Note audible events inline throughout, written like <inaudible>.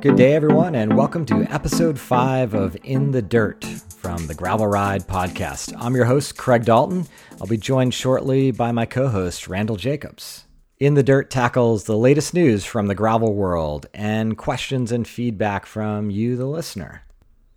Good day, everyone, and welcome to episode five of In the Dirt from the Gravel Ride podcast. I'm your host, Craig Dalton. I'll be joined shortly by my co host, Randall Jacobs. In the Dirt tackles the latest news from the gravel world and questions and feedback from you, the listener.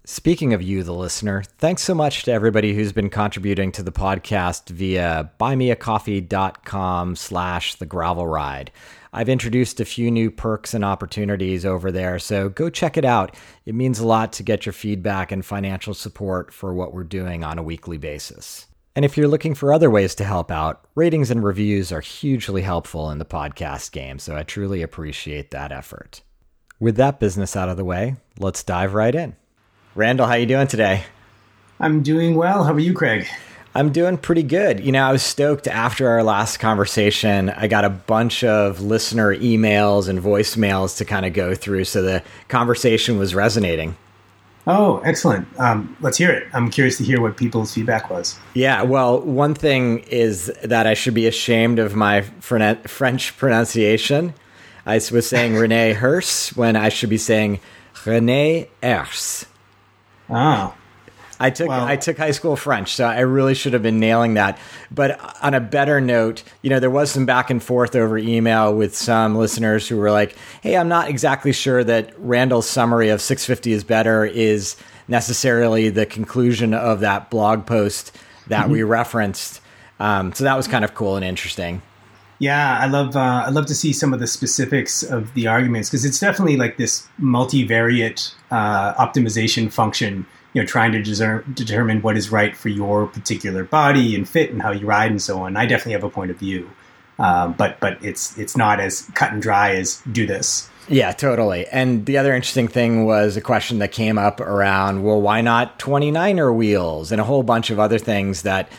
Speaking of you, the listener, thanks so much to everybody who's been contributing to the podcast via buymeacoffee.com slash the gravel ride. I've introduced a few new perks and opportunities over there, so go check it out. It means a lot to get your feedback and financial support for what we're doing on a weekly basis. And if you're looking for other ways to help out, ratings and reviews are hugely helpful in the podcast game, so I truly appreciate that effort. With that business out of the way, let's dive right in. Randall, how you doing today? I'm doing well. How are you, Craig? I'm doing pretty good. You know, I was stoked after our last conversation. I got a bunch of listener emails and voicemails to kind of go through, so the conversation was resonating. Oh, excellent. Um, let's hear it. I'm curious to hear what people's feedback was. Yeah, well, one thing is that I should be ashamed of my French pronunciation. I was saying Rene Hers when I should be saying Rene Hers. Oh. I took well, I took high school French, so I really should have been nailing that. But on a better note, you know, there was some back and forth over email with some listeners who were like, "Hey, I'm not exactly sure that Randall's summary of 650 is better is necessarily the conclusion of that blog post that mm-hmm. we referenced." Um, so that was kind of cool and interesting. Yeah, I love uh, I love to see some of the specifics of the arguments because it's definitely like this multivariate uh, optimization function. You know, trying to deser- determine what is right for your particular body and fit and how you ride and so on. I definitely have a point of view, uh, but but it's it's not as cut and dry as do this. Yeah, totally. And the other interesting thing was a question that came up around, well, why not 29er wheels and a whole bunch of other things that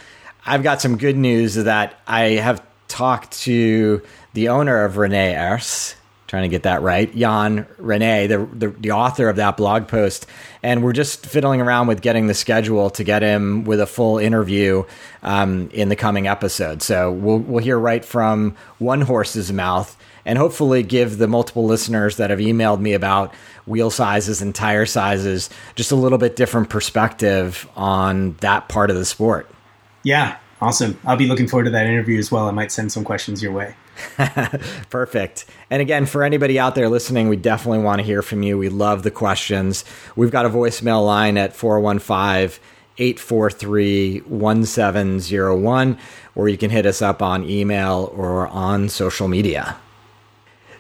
I've got some good news that I have talked to the owner of Rene Hers, trying to get that right, Jan Rene, the, the, the author of that blog post, and we're just fiddling around with getting the schedule to get him with a full interview um, in the coming episode. So we'll we'll hear right from one horse's mouth, and hopefully give the multiple listeners that have emailed me about wheel sizes and tire sizes just a little bit different perspective on that part of the sport. Yeah, Awesome. I'll be looking forward to that interview as well. I might send some questions your way. <laughs> Perfect. And again, for anybody out there listening, we definitely want to hear from you. We love the questions. We've got a voicemail line at 415 843 1701, or you can hit us up on email or on social media.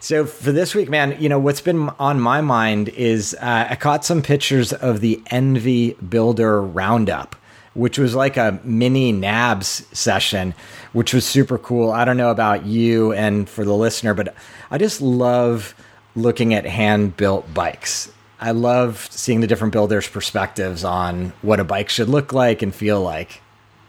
So for this week, man, you know what's been on my mind is uh, I caught some pictures of the ENVE Builder Roundup which was like a mini NAHBS session, which was super cool. I don't know about you and for the listener, but I just love looking at hand built bikes. I love seeing the different builders' perspectives on what a bike should look like and feel like.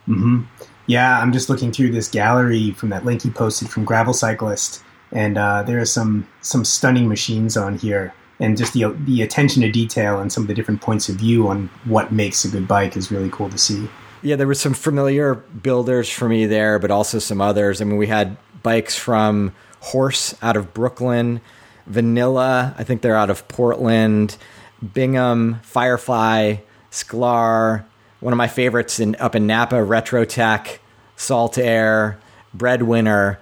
Mm-hmm. Yeah, I'm just looking through this gallery from that link you posted from Gravel Cyclist, and uh, there are some some stunning machines on here and just the the attention to detail and some of the different points of view on what makes a good bike is really cool to see. Yeah, there were some familiar builders for me there, but also some others. I mean, we had bikes from Horse out of Brooklyn, Vanilla, I think they're out of Portland, Bingham, Firefly, Sklar, one of my favorites in up in Napa, Retrotec, Salt Air, Breadwinner.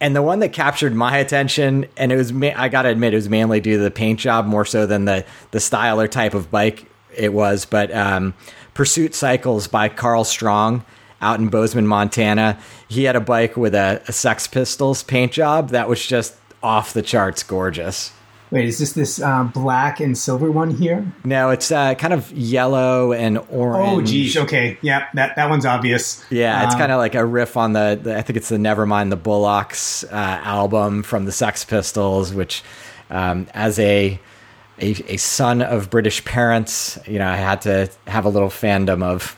And the one that captured my attention, and it was, I gotta admit, it was mainly due to the paint job more so than the, the style or type of bike it was. But um, Pursuit Cycles by Carl Strong out in Bozeman, Montana. He had a bike with a, a Sex Pistols paint job that was just off the charts gorgeous. Wait, is this this uh, black and silver one here? No, it's uh, kind of yellow and orange. Oh, geez. Okay. Yeah, that, that one's obvious. Yeah, it's um, kind of like a riff on the, the, I think it's the Nevermind the Bollocks uh, album from the Sex Pistols, which, um, as a, a, a son of British parents, you know, I had to have a little fandom of.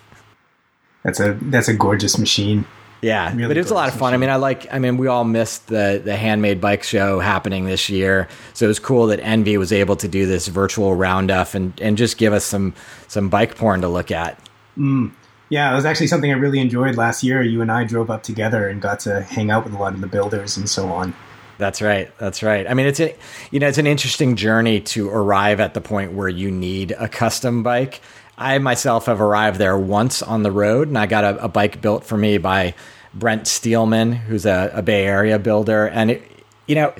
That's a that's a gorgeous machine. Yeah, really but it was a lot of fun. I mean, I like. I mean, we all missed the the handmade bike show happening this year, so it was cool that ENVE was able to do this virtual roundup and and just give us some some bike porn to look at. Mm. Yeah, it was actually something I really enjoyed last year. You and I drove up together and got to hang out with a lot of the builders and so on. That's right. That's right. I mean, it's a, you know, it's an interesting journey to arrive at the point where you need a custom bike. I myself have arrived there once on the road, and I got a, a bike built for me by Brent Steelman, who's a, a Bay Area builder, and it, you know,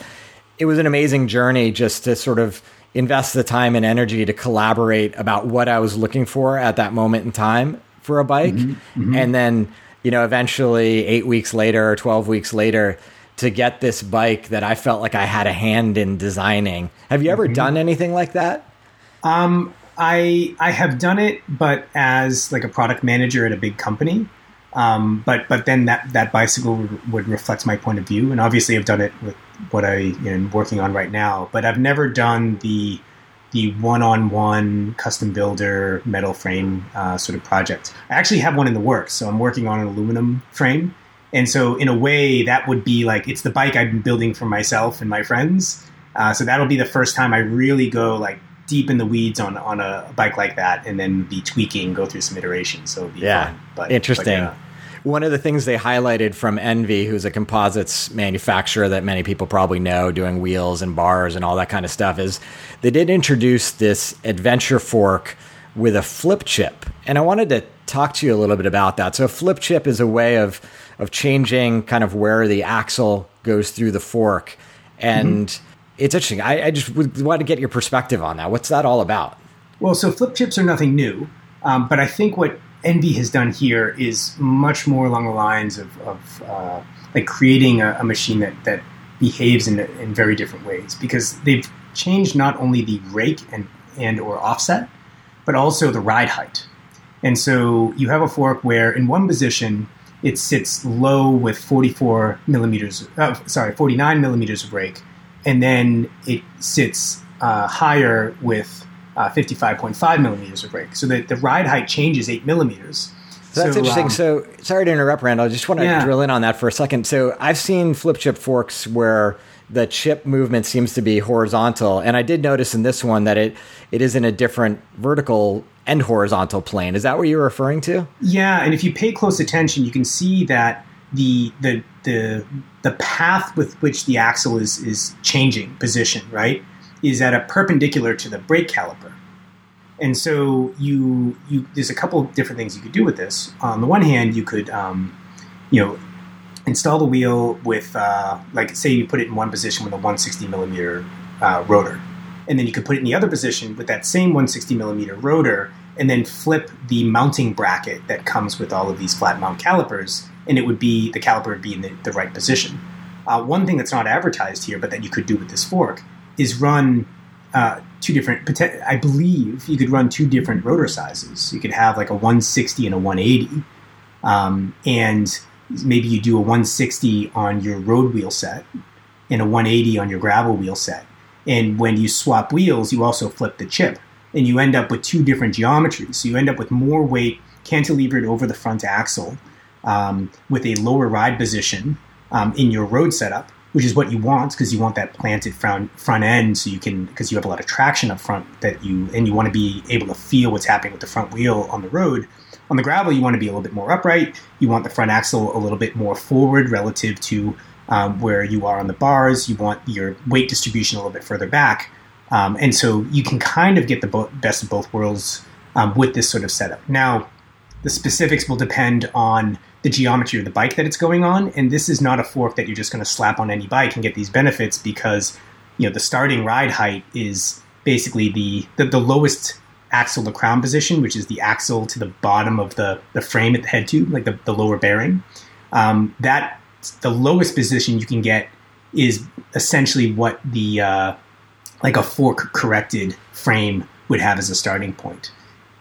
it was an amazing journey just to sort of invest the time and energy to collaborate about what I was looking for at that moment in time for a bike, mm-hmm. Mm-hmm. and then you know, eventually eight weeks later or twelve weeks later to get this bike that I felt like I had a hand in designing. Have you ever mm-hmm. done anything like that? Um, I I have done it, but as like a product manager at a big company. Um, but but then that that bicycle would, would, reflect my point of view, and obviously I've done it with what I you know, am working on right now. But I've never done the the one-on-one custom builder metal frame uh, sort of project. I actually have one in the works, so I'm working on an aluminum frame and so, in a way, that would be like it's the bike I've been building for myself and my friends. Uh, so that'll be the first time I really go like deep in the weeds on on a bike like that, and then be tweaking, go through some iterations. So yeah, fun. But, interesting. But, yeah. One of the things they highlighted from ENVE, who's a composites manufacturer that many people probably know, doing wheels and bars and all that kind of stuff, is they did introduce this adventure fork with a flip chip. And I wanted to talk to you a little bit about that. So, a flip chip is a way of of changing kind of where the axle goes through the fork. And mm-hmm. It's interesting. I, I just would want to get your perspective on that. What's that all about? Well, so flip chips are nothing new, um, but I think what ENVE has done here is much more along the lines of, of uh, like creating a, a, machine that, that behaves in, in very different ways because they've changed not only the rake and, and or offset, but also the ride height. And so you have a fork where in one position it sits low with 44 millimeters, uh, sorry, 49 millimeters of rake, and then it sits uh, higher with uh, 55.5 millimeters of rake. So that the ride height changes 8 millimeters. So that's so, interesting. Um, so, sorry to interrupt, Randall. I just want to yeah. drill in on that for a second. So, I've seen flip chip forks where the chip movement seems to be horizontal, and I did notice in this one that it it is in a different vertical and horizontal plane. Is that what you're referring to? Yeah, and if you pay close attention, you can see that the the the the path with which the axle is is changing position, right, is at a perpendicular to the brake caliper. And so you you there's a couple of different things you could do with this. On the one hand, you could um, you know install the wheel with uh, like say you put it in one position with a 160 millimeter uh, rotor and then you could put it in the other position with that same 160 millimeter rotor and then flip the mounting bracket that comes with all of these flat mount calipers and it would be the caliper would be in the, the right position uh, one thing that's not advertised here but that you could do with this fork is run uh, two different i believe you could run two different rotor sizes you could have like a 160 and a 180 um, and maybe you do a 160 on your road wheel set and a 180 on your gravel wheel set and when you swap wheels, you also flip the chip. And you end up with two different geometries. So you end up with more weight cantilevered over the front axle um, with a lower ride position um, in your road setup, which is what you want because you want that planted front front end, so you can because you have a lot of traction up front that you and you want to be able to feel what's happening with the front wheel on the road. On the gravel, you want to be a little bit more upright. You want the front axle a little bit more forward relative to um, where you are on the bars. You want your weight distribution a little bit further back. Um, and so you can kind of get the bo- best of both worlds um, with this sort of setup. Now, the specifics will depend on the geometry of the bike that it's going on. And this is not a fork that you're just going to slap on any bike and get these benefits because you know the starting ride height is basically the, the, the lowest axle to crown position, which is the axle to the bottom of the, the frame at the head tube, like the, the lower bearing. Um, that the lowest position you can get is essentially what the uh, like a fork corrected frame would have as a starting point.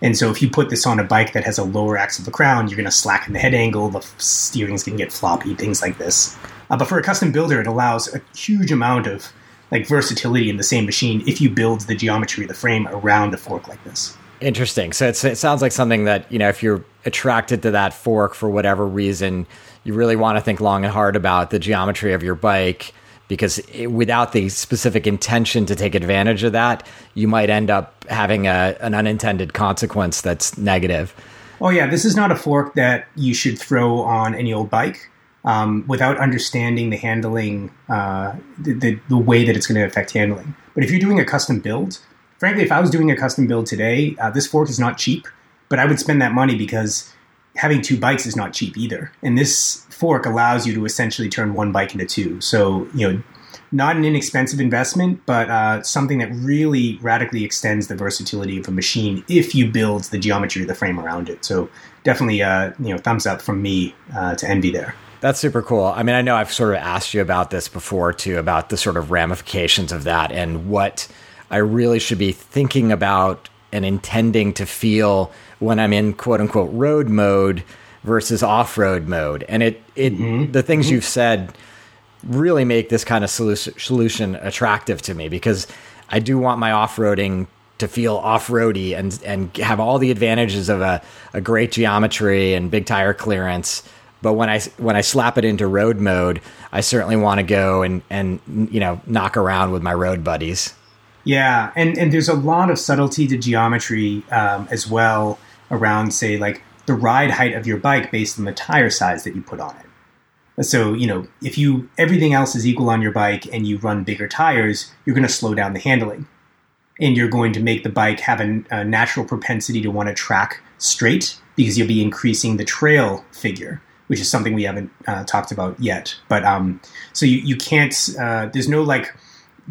And so if you put this on a bike that has a lower axle to crown, you're going to slacken the head angle, the steering's going to get floppy, things like this. Uh, but for a custom builder, it allows a huge amount of like versatility in the same machine if you build the geometry of the frame around a fork like this. Interesting. So it sounds like something that you know if you're attracted to that fork for whatever reason, you really want to think long and hard about the geometry of your bike because it, without the specific intention to take advantage of that, you might end up having a, an unintended consequence that's negative. Oh yeah, this is not a fork that you should throw on any old bike. um, without understanding the handling, uh, the, the, the, way that it's going to affect handling. But if you're doing a custom build, frankly, if I was doing a custom build today, uh, this fork is not cheap, but I would spend that money because having two bikes is not cheap either. And this fork allows you to essentially turn one bike into two. So, you know, not an inexpensive investment, but uh, something that really radically extends the versatility of a machine if you build the geometry of the frame around it. So definitely, uh, you know, thumbs up from me uh, to ENVE there. That's super cool. I mean, I know I've sort of asked you about this before too, about the sort of ramifications of that and what I really should be thinking about and intending to feel when I'm in quote unquote road mode versus off road mode. And it, it mm-hmm. the things mm-hmm. you've said really make this kind of solution attractive to me because I do want my off roading to feel off roady and and have all the advantages of a, a great geometry and big tire clearance. But when I when I slap it into road mode, I certainly want to go and and you know knock around with my road buddies. Yeah, and and there's a lot of subtlety to geometry um, as well around say like the ride height of your bike based on the tire size that you put on it. So, you know, if you everything else is equal on your bike and you run bigger tires, you're going to slow down the handling. And you're going to make the bike have a, a natural propensity to want to track straight because you'll be increasing the trail figure, which is something we haven't uh, talked about yet. But um, so you, you can't, uh, there's no like,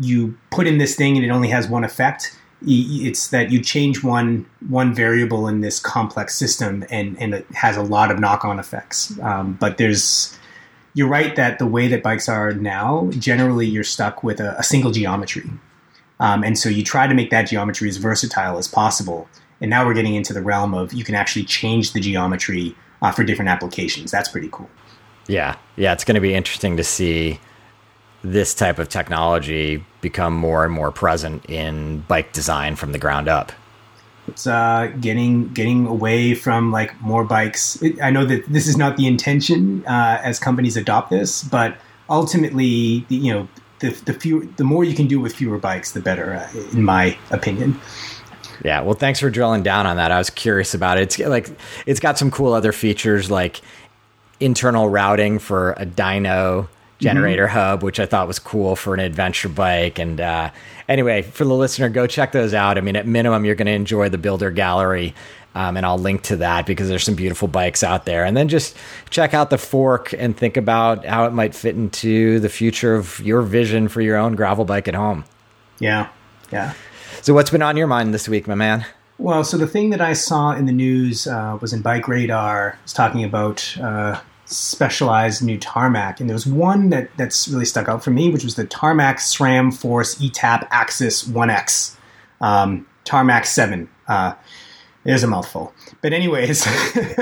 you put in this thing and it only has one effect. It's that you change one one variable in this complex system and, and it has a lot of knock on effects. Um, but there's you're right that the way that bikes are now, generally you're stuck with a, a single geometry. Um, and so you try to make that geometry as versatile as possible. And now we're getting into the realm of you can actually change the geometry uh, for different applications. That's pretty cool. Yeah. Yeah. It's going to be interesting to see this type of technology become more and more present in bike design from the ground up it's uh, getting getting away from like more bikes. It, I know that this is not the intention uh, as companies adopt this, but ultimately, the, you know, the the fewer, the more you can do with fewer bikes, the better, uh, in my opinion. Yeah, well, thanks for drilling down on that. I was curious about it. It's like it's got some cool other features like internal routing for a dyno generator mm-hmm. hub, which I thought was cool for an adventure bike. And uh, anyway, for the listener, go check those out. I mean, at minimum, you're going to enjoy the builder gallery. Um, and I'll link to that because there's some beautiful bikes out there. And then just check out the fork and think about how it might fit into the future of your vision for your own gravel bike at home. Yeah, yeah. So, what's been on your mind this week, my man? Well, so the thing that I saw in the news uh, was in Bike Radar. was talking about uh, specialized new tarmac. And there was one that, that's really stuck out for me, which was the Tarmac SRAM Force ETAP AXS 1X. Um, tarmac 7. Uh, a mouthful. But anyways,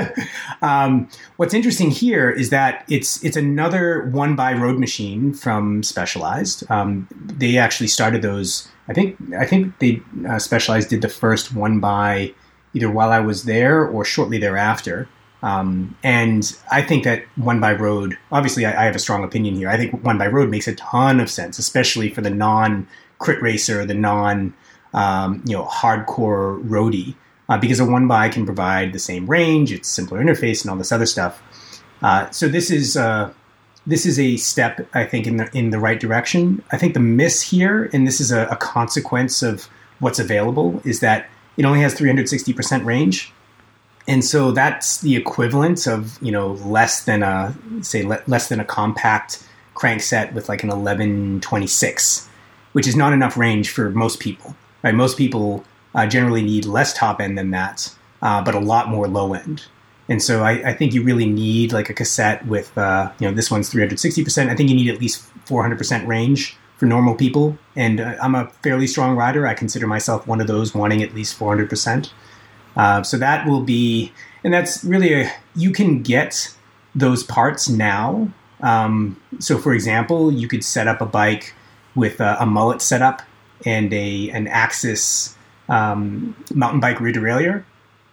<laughs> um, what's interesting here is that it's it's another one by road machine from Specialized. Um, they actually started those. I think I think they uh, Specialized did the first one by either while I was there or shortly thereafter. Um, and I think that one by road, obviously, I, I, have a strong opinion here. I think one by road makes a ton of sense, especially for the non crit racer, the non um, you know hardcore roadie, uh, because a one by can provide the same range, it's simpler interface, and all this other stuff. Uh, so this is uh, this is a step, I think, in the in the right direction. I think the miss here, and this is a, a consequence of what's available, is that it only has 360 percent range and so that's the equivalent of you know less than a say le- less than a compact crankset with like an 1126 which is not enough range for most people right? Most people uh, generally need less top end than that uh, but a lot more low end. And so I, I, think you really need like a cassette with uh, you know this one's 360% i think you need at least 400% range for normal people. And uh, i'm a fairly strong rider. I consider myself one of those wanting at least 400% uh, so that will be, and that's really a, you can get those parts now. Um, so, for example, you could set up a bike with a, a mullet setup and a an AXS um, mountain bike rear derailleur,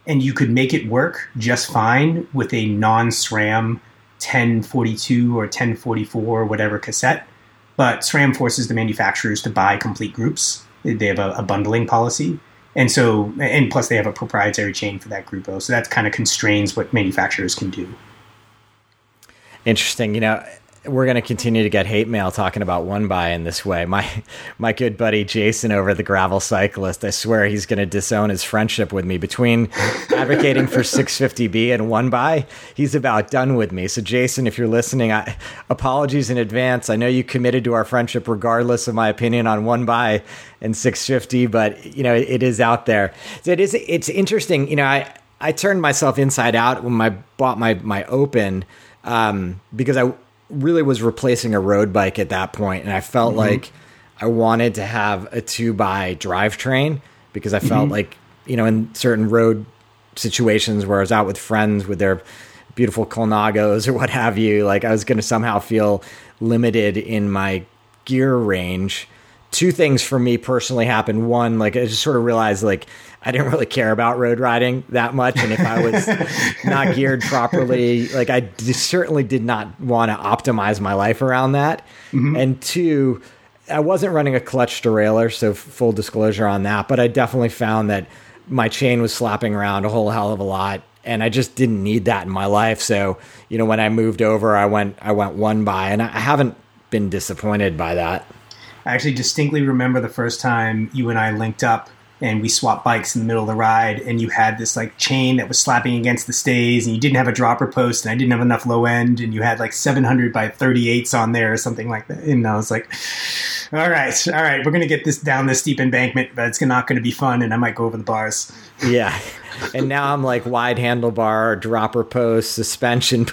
and you could make it work just fine with a non SRAM 1042 or 1044 or whatever cassette. But SRAM forces the manufacturers to buy complete groups. They have a, a bundling policy. And so, and plus they have a proprietary chain for that grupo. So that kind of constrains what manufacturers can do. interesting. You know, we're going to continue to get hate mail talking about one by in this way. My my good buddy Jason over the gravel cyclist, I swear he's going to disown his friendship with me between advocating for 650B and one by. He's about done with me. So Jason, if you're listening, I, apologies in advance. I know you committed to our friendship regardless of my opinion on one by and 650, but you know it, is out there. So it is. It's interesting. You know, I I turned myself inside out when I bought my my Open um, because I really was replacing a road bike at that point, and I felt mm-hmm. like I wanted to have a two by drivetrain because I felt mm-hmm. like you know in certain road situations where I was out with friends with their beautiful Colnagos or what have you, like I was going to somehow feel limited in my gear range. Two things for me personally happened. One, like I just sort of realized like I didn't really care about road riding that much. And if I was not <laughs> geared properly, like I d- certainly did not want to optimize my life around that. Mm-hmm. And two, I wasn't running a clutch derailleur, so full disclosure on that. But I definitely found that my chain was slapping around a whole hell of a lot, and I just didn't need that in my life. So you know, when I moved over, I went I went one by, and I haven't been disappointed by that. I actually distinctly remember the first time you and I linked up and we swapped bikes in the middle of the ride and you had this like chain that was slapping against the stays and you didn't have a dropper post and I didn't have enough low end and you had like 700 by 38s on there or something like that. And I was like all right all right we're gonna get this down this steep embankment but it's not gonna be fun and I might go over the bars. Yeah and now I'm like wide handlebar dropper post suspension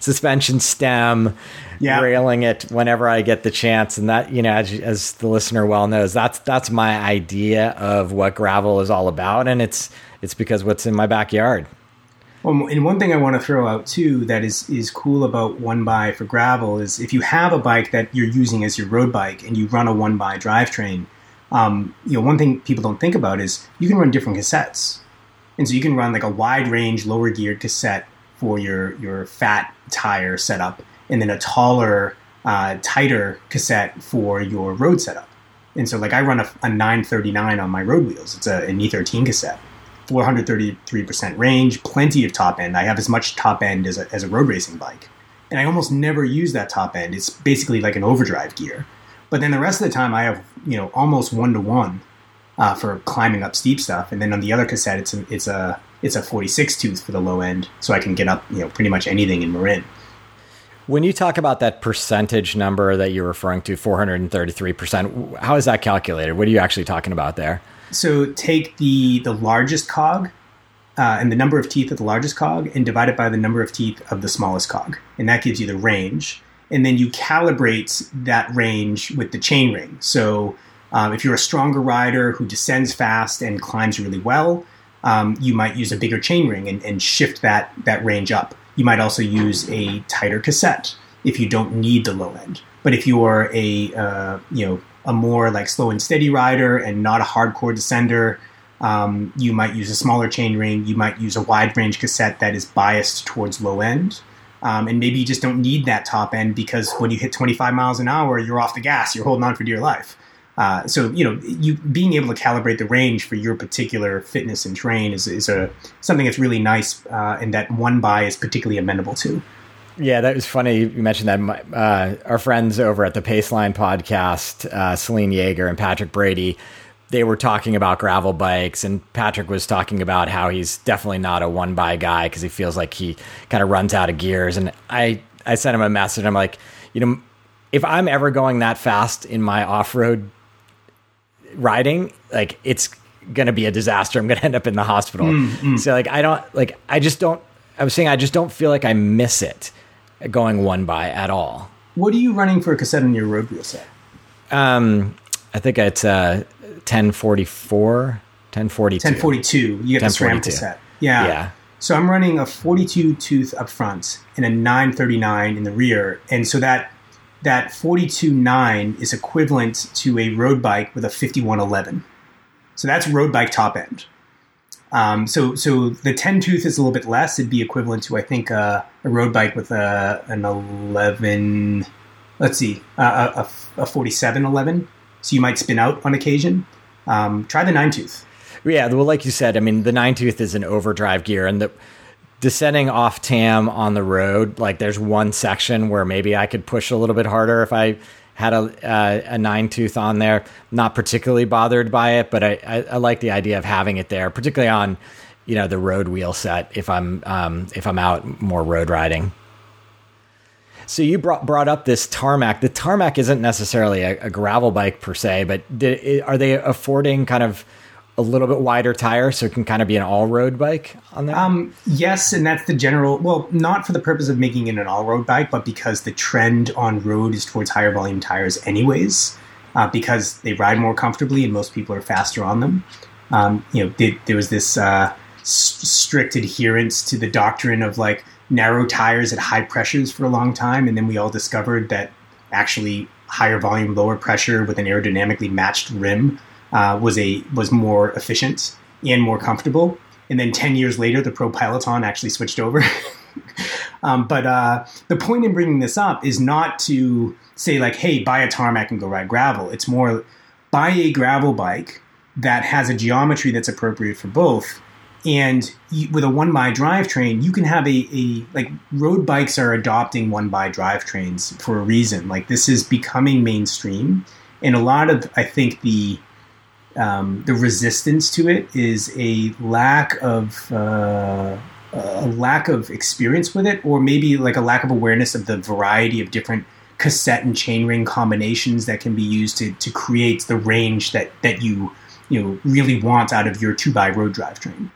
suspension stem yeah. railing it whenever I get the chance. And that, you know, as, as, the listener well knows, that's that's my idea of what gravel is all about, and it's it's because what's in my backyard. Well, and one thing I want to throw out too that is is cool about one by for gravel is if you have a bike that you're using as your road bike and you run a one by drivetrain, um, you know, one thing people don't think about is you can run different cassettes, and so you can run like a wide range lower geared cassette for your your fat tire setup and then a taller, uh, tighter cassette for your road setup. And so, like, I run a, a 939 on my road wheels. It's a, an E13 cassette, 433% range, plenty of top end. I have as much top end as a, as a road racing bike. And I almost never use that top end. It's basically like an overdrive gear. But then the rest of the time, I have, you know, almost one to one uh, for climbing up steep stuff. And then on the other cassette, it's a, it's a, it's a 46 tooth for the low end. So I can get up, you know, pretty much anything in Marin. When you talk about that percentage number that you're referring to, 433%, how is that calculated? What are you actually talking about there? So take the, the largest cog uh, and the number of teeth of the largest cog and divide it by the number of teeth of the smallest cog. And that gives you the range. And then you calibrate that range with the chain ring. So um, if you're a stronger rider who descends fast and climbs really well, um, you might use a bigger chain ring and, and shift that, that range up. You might also use a tighter cassette if you don't need the low end. But if you are a uh, you know a more like slow and steady rider and not a hardcore descender, um, you might use a smaller chain ring. You might use a wide range cassette that is biased towards low end. Um, and maybe you just don't need that top end because when you hit 25 miles an hour, you're off the gas. You're holding on for dear life. Uh, so you know, you being able to calibrate the range for your particular fitness and train is, is a something that's really nice, uh, and that one by is particularly amenable to. Yeah, that was funny. You mentioned that uh, our friends over at the Paceline podcast, uh, Selene Yeager and Patrick Brady, they were talking about gravel bikes, and Patrick was talking about how he's definitely not a one by guy because he feels like he kind of runs out of gears. And I, I sent him a message. I'm like, you know, if I'm ever going that fast in my off road riding, like it's gonna be a disaster. I'm gonna end up in the hospital. Mm, mm. So like I don't like I just don't. I was saying I just don't feel like I miss it going one by at all. What are you running for a cassette in your road wheel set? Um, I think it's uh 1044, 1042. 1042. You get the SRAM cassette. Yeah. Yeah. So I'm running a 42 tooth up front and a 939 in the rear, and so that that 42.9 is equivalent to a road bike with a 5111. So that's road bike top end. Um, so so the 10 tooth is a little bit less. It'd be equivalent to I think uh, a road bike with a an 11. Let's see, a, a 4711. So you might spin out on occasion. Um, try the nine tooth. Yeah, well, like you said, I mean, the nine tooth is an overdrive gear, and the descending off tam on the road, like there's one section where maybe I could push a little bit harder if I had a uh, a nine tooth on there. Not particularly bothered by it, but I, I, I, like the idea of having it there, particularly on you know the road wheel set if I'm um, if I'm out more road riding. So you brought brought up this tarmac. The tarmac isn't necessarily a, a gravel bike per se, but did, are they affording kind of a little bit wider tire so it can kind of be an all road bike on that. Um, yes, and that's the general. Well, not for the purpose of making it an all road bike, but because the trend on road is towards higher volume tires, anyways. Uh, because they ride more comfortably and most people are faster on them. Um, you know, they, there was this uh, strict adherence to the doctrine of like narrow tires at high pressures for a long time, and then we all discovered that actually higher volume, lower pressure with an aerodynamically matched rim uh, was a was more efficient and more comfortable. And then ten years later, the Pro Peloton actually switched over. <laughs> um, but uh, the point in bringing this up is not to say like, "Hey, buy a tarmac and go ride gravel." It's more buy a gravel bike that has a geometry that's appropriate for both. And with a one by drivetrain, you can have a, a like road bikes are adopting one by drivetrains for a reason. Like this is becoming mainstream, and a lot of I think the um, the resistance to it is a lack of uh, a lack of experience with it, or maybe like a lack of awareness of the variety of different cassette and chainring combinations that can be used to, to create the range that that you you know really want out of your two by road drivetrain.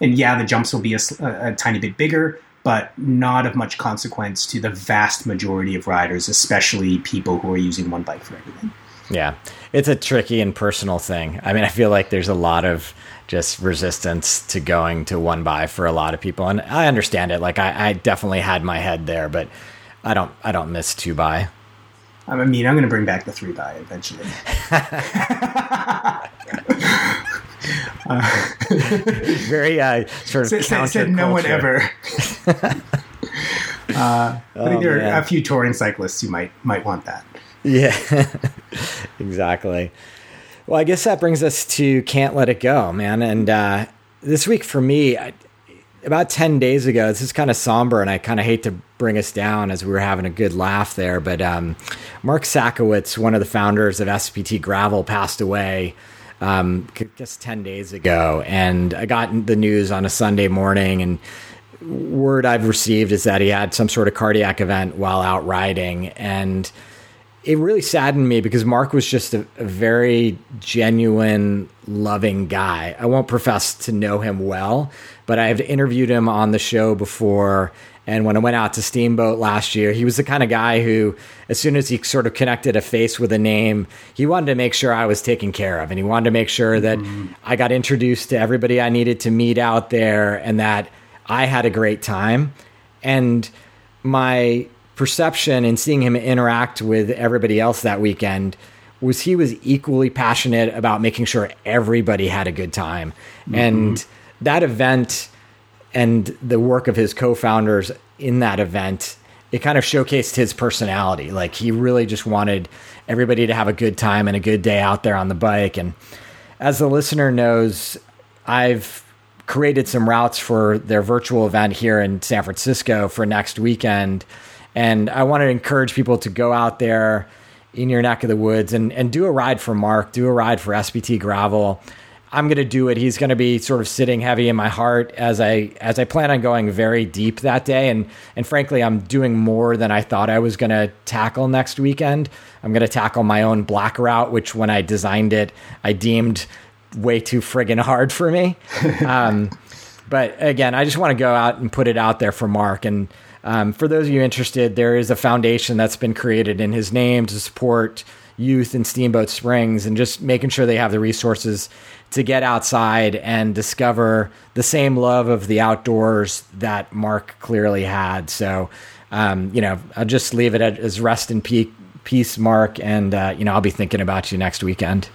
And yeah, the jumps will be a, a, a tiny bit bigger, but not of much consequence to the vast majority of riders, especially people who are using one bike for everything. Yeah, it's a tricky and personal thing. I mean, I feel like there's a lot of just resistance to going to one by for a lot of people, and I understand it. Like I, I definitely had my head there, but I don't, I don't miss two by. I mean, I'm going to bring back the three by eventually. uh, <laughs> <laughs> Very uh, sort of said, said no one ever. <laughs> uh, I think oh, there man. are a few touring cyclists who might might want that. Yeah, <laughs> exactly. Well, I guess that brings us to Can't Let It Go, man. And uh, this week for me, I, about 10 days ago, this is kind of somber, and I kind of hate to bring us down as we were having a good laugh there. But um, Mark Sakowitz, one of the founders of SBT Gravel, passed away um, just 10 days ago. And I got the news on a Sunday morning, and word I've received is that he had some sort of cardiac event while out riding. And it really saddened me because Mark was just a, a, very genuine, loving guy. I won't profess to know him well, but I've interviewed him on the show before. And when I went out to Steamboat last year, he was the kind of guy who, as soon as he sort of connected a face with a name, he wanted to make sure I was taken care of. And he wanted to make sure that mm-hmm. I got introduced to everybody I needed to meet out there and that I had a great time. And my perception and seeing him interact with everybody else that weekend was he was equally passionate about making sure everybody had a good time. Mm-hmm. And that event and the work of his co-founders in that event, it kind of showcased his personality. Like he really just wanted everybody to have a good time and a good day out there on the bike. And as the listener knows, I've created some routes for their virtual event here in San Francisco for next weekend and I want to encourage people to go out there in your neck of the woods and, and do a ride for Mark, do a ride for SBT Gravel. I'm going to do it. He's going to be sort of sitting heavy in my heart as I as I plan on going very deep that day. And and frankly, I'm doing more than I thought I was going to tackle next weekend. I'm going to tackle my own black route, which when I designed it, I deemed way too friggin' hard for me. <laughs> um, but again, I just want to go out and put it out there for Mark and um, for those of you interested, there is a foundation that's been created in his name to support youth in Steamboat Springs and just making sure they have the resources to get outside and discover the same love of the outdoors that Mark clearly had. So, um, you know, I'll just leave it as rest in peace, Mark, and uh, you know, I'll be thinking about you next weekend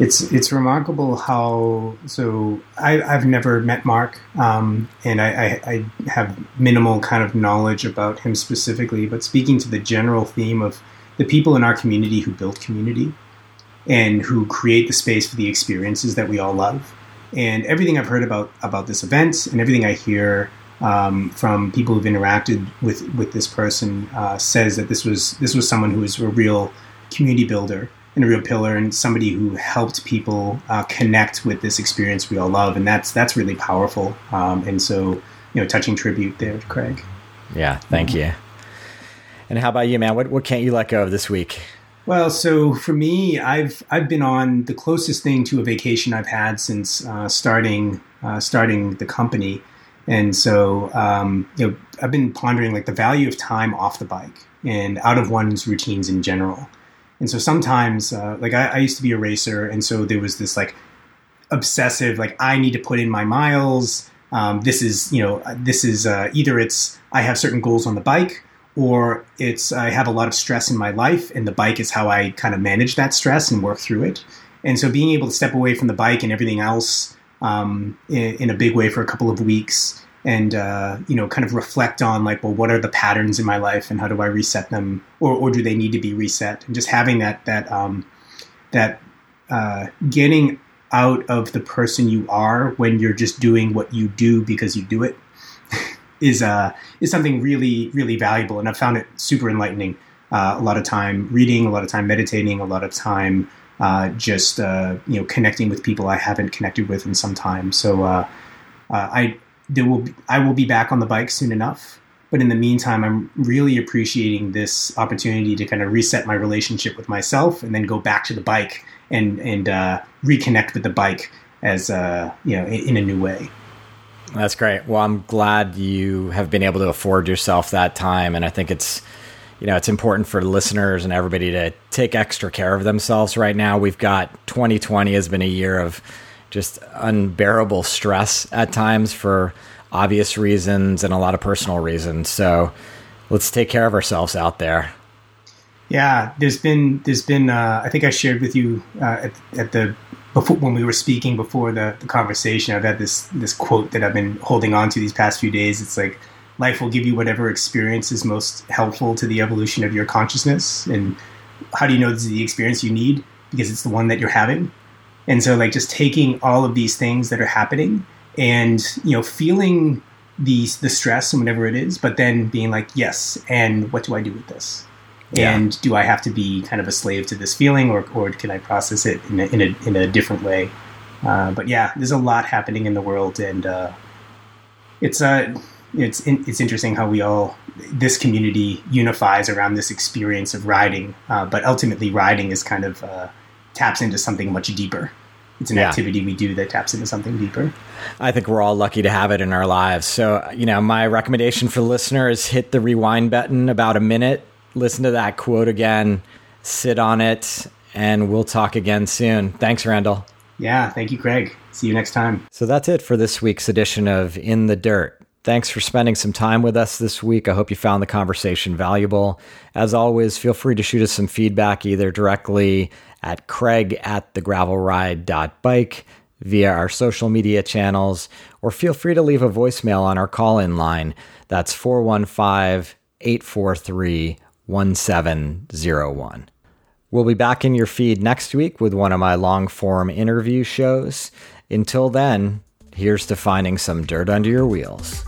it's it's remarkable how so I, have never met Mark um, and I, I, I, have minimal kind of knowledge about him specifically, but speaking to the general theme of the people in our community who build community and who create the space for the experiences that we all love, and everything I've heard about about this event and everything I hear um, from people who've interacted with with this person uh, says that this was this was someone who was a real community builder and a real pillar and somebody who helped people uh, connect with this experience we all love and that's that's really powerful um, and so you know touching tribute there to Craig. Yeah, thank you. And how about you, man? What what can't you let go of this week? Well, so for me, I've I've been on the closest thing to a vacation I've had since uh, starting uh, starting the company, and so um, you know I've been pondering like the value of time off the bike and out of one's routines in general. And so sometimes, uh, like I, I used to be a racer, and so there was this like obsessive like I need to put in my miles. Um, this is you know this is uh, either it's I have certain goals on the bike or it's I have a lot of stress in my life, and the bike is how I kind of manage that stress and work through it. And so, being able to step away from the bike and everything else um, in, in, a big way for a couple of weeks, and uh, you know, kind of reflect on like, well, what are the patterns in my life, and how do I reset them, or, or do they need to be reset? And just having that that um, that uh, getting out of the person you are when you're just doing what you do because you do it <laughs> is uh, is something really really valuable, and I've found it super enlightening. Uh, a lot of time reading, a lot of time meditating, a lot of time uh, just uh, you know connecting with people I haven't connected with in some time. So uh, I there will be, I will be back on the bike soon enough. But in the meantime, I'm really appreciating this opportunity to kind of reset my relationship with myself, and then go back to the bike and and uh, reconnect with the bike as uh, you know in, in a new way. That's great. Well, I'm glad you have been able to afford yourself that time, and I think it's you know it's important for listeners and everybody to take extra care of themselves right now. We've got 2020 has been a year of just unbearable stress at times for obvious reasons and a lot of personal reasons. So let's take care of ourselves out there. Yeah, there's been there's been uh, I think I shared with you uh, at, at the before when we were speaking before the, the conversation, I've had this this quote that I've been holding on to these past few days. It's like life will give you whatever experience is most helpful to the evolution of your consciousness. And how do you know this is the experience you need? Because it's the one that you're having. And so like just taking all of these things that are happening and you know feeling these the stress and whatever it is, but then being like, yes, and what do I do with this? Yeah. And do I have to be kind of a slave to this feeling, or, or can I process it in a, in a, in a different way? Uh, but yeah, there's a lot happening in the world, and uh, it's uh, it's in, it's interesting how we all this community unifies around this experience of riding, uh, but ultimately riding is kind of uh, taps into something much deeper. It's an yeah. activity we do that taps into something deeper. I think we're all lucky to have it in our lives. So, you know, my recommendation for listeners hit the rewind button about a minute listen to that quote again, sit on it, and we'll talk again soon. Thanks, Randall. Yeah, thank you, Craig. See you next time. So that's it for this week's edition of In the Dirt. Thanks for spending some time with us this week. I hope you found the conversation valuable. As always, feel free to shoot us some feedback either directly at craig at thegravelride.bike via our social media channels, or feel free to leave a voicemail on our call in line. That's 415 843 1701. We'll be back in your feed next week with one of my long form interview shows. Until then, here's to finding some dirt under your wheels.